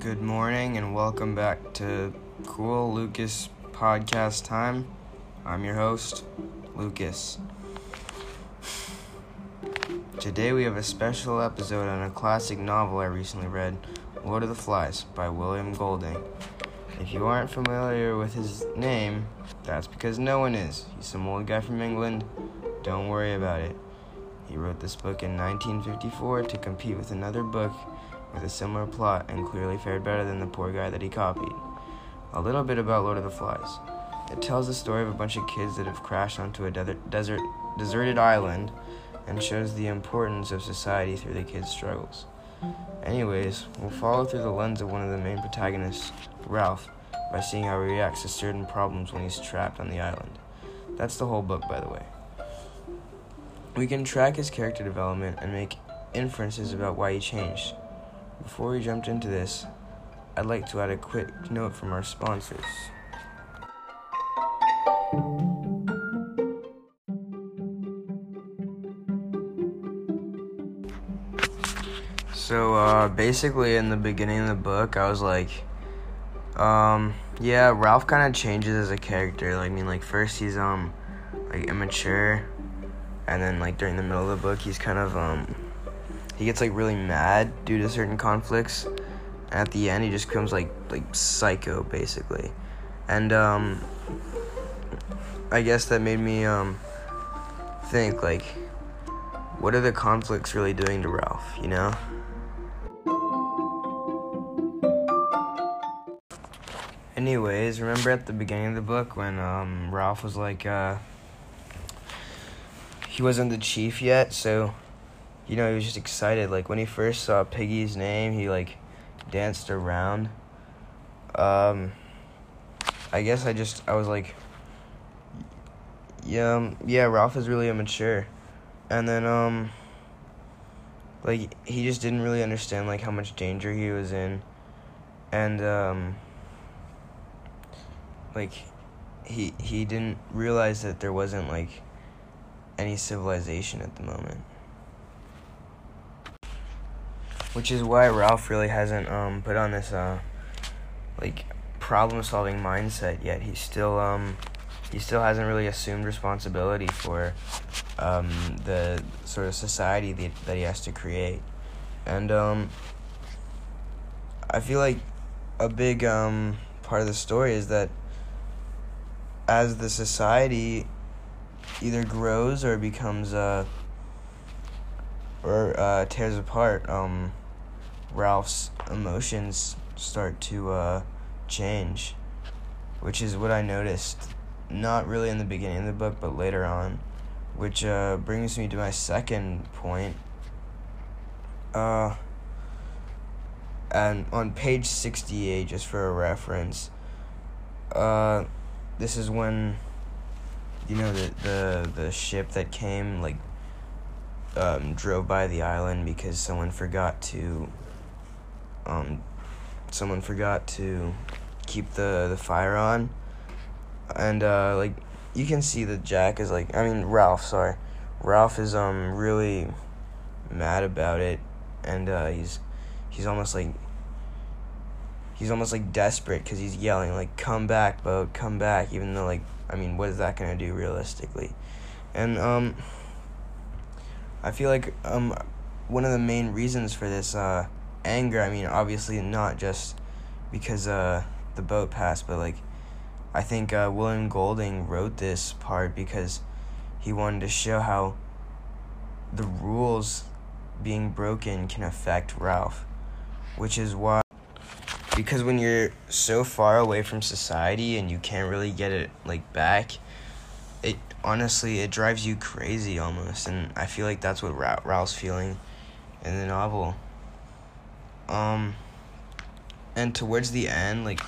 Good morning and welcome back to Cool Lucas Podcast Time. I'm your host, Lucas. Today we have a special episode on a classic novel I recently read, Lord of the Flies by William Golding. If you aren't familiar with his name, that's because no one is. He's some old guy from England. Don't worry about it. He wrote this book in 1954 to compete with another book with a similar plot and clearly fared better than the poor guy that he copied. A little bit about Lord of the Flies. It tells the story of a bunch of kids that have crashed onto a desert, desert deserted island and shows the importance of society through the kids' struggles. Anyways, we'll follow through the lens of one of the main protagonists, Ralph, by seeing how he reacts to certain problems when he's trapped on the island. That's the whole book, by the way. We can track his character development and make inferences about why he changed. Before we jumped into this, I'd like to add a quick note from our sponsors. So uh, basically, in the beginning of the book, I was like, um, yeah, Ralph kind of changes as a character. Like, I mean, like first he's um, like immature, and then like during the middle of the book, he's kind of um, he gets like really mad due to certain conflicts. And at the end, he just becomes like like psycho basically, and um, I guess that made me um, think like, what are the conflicts really doing to Ralph? You know. Anyways, remember at the beginning of the book when um, Ralph was like, uh, he wasn't the chief yet, so you know he was just excited. Like when he first saw Piggy's name, he like danced around. Um, I guess I just I was like, yeah, um, yeah, Ralph is really immature, and then um, like he just didn't really understand like how much danger he was in, and um like he he didn't realize that there wasn't like any civilization at the moment which is why Ralph really hasn't um put on this uh like problem solving mindset yet. He still um he still hasn't really assumed responsibility for um the sort of society that, that he has to create. And um I feel like a big um part of the story is that as the society either grows or becomes uh or uh tears apart um Ralph's emotions start to uh change which is what I noticed not really in the beginning of the book but later on which uh brings me to my second point. Uh and on page 68 just for a reference uh this is when you know the the the ship that came like um, drove by the island because someone forgot to um someone forgot to keep the the fire on. And uh like you can see that Jack is like I mean Ralph sorry. Ralph is um really mad about it. And uh he's he's almost like he's almost like desperate because he's yelling like come back boat come back even though like i mean what is that going to do realistically? And um i feel like um one of the main reasons for this uh anger i mean obviously not just because uh the boat passed but like i think uh william golding wrote this part because he wanted to show how the rules being broken can affect ralph which is why because when you're so far away from society and you can't really get it like back it honestly it drives you crazy almost and i feel like that's what Ra- ralph's feeling in the novel um and towards the end like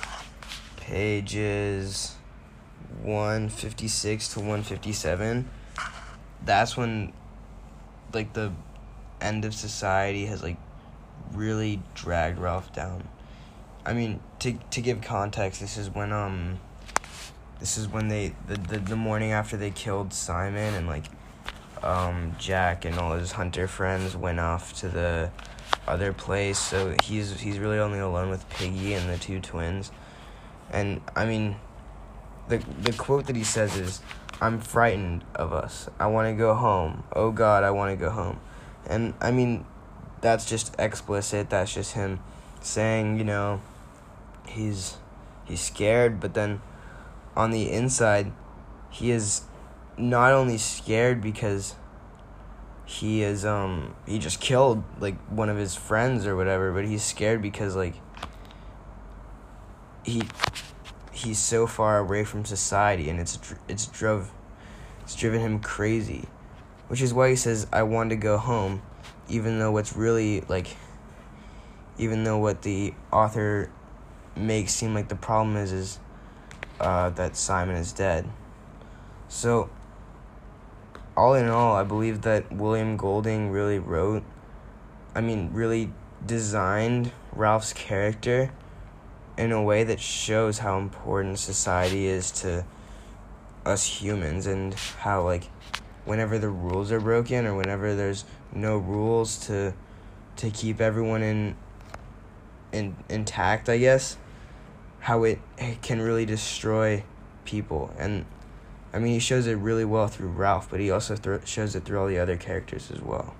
pages 156 to 157 that's when like the end of society has like really dragged ralph down. I mean, to to give context, this is when um, this is when they the the, the morning after they killed Simon and like, um, Jack and all his hunter friends went off to the other place, so he's he's really only alone with Piggy and the two twins. And I mean, the the quote that he says is, "I'm frightened of us. I want to go home. Oh God, I want to go home." And I mean, that's just explicit. That's just him saying, you know, he's he's scared, but then on the inside, he is not only scared because he is um he just killed like one of his friends or whatever, but he's scared because like he he's so far away from society and it's it's drove it's driven him crazy, which is why he says I want to go home, even though what's really like even though what the author makes seem like the problem is is uh, that Simon is dead. So all in all, I believe that William Golding really wrote, I mean, really designed Ralph's character in a way that shows how important society is to us humans and how, like, whenever the rules are broken or whenever there's no rules to to keep everyone in in intact, I guess, how it, it can really destroy people. And I mean, he shows it really well through Ralph, but he also th- shows it through all the other characters as well.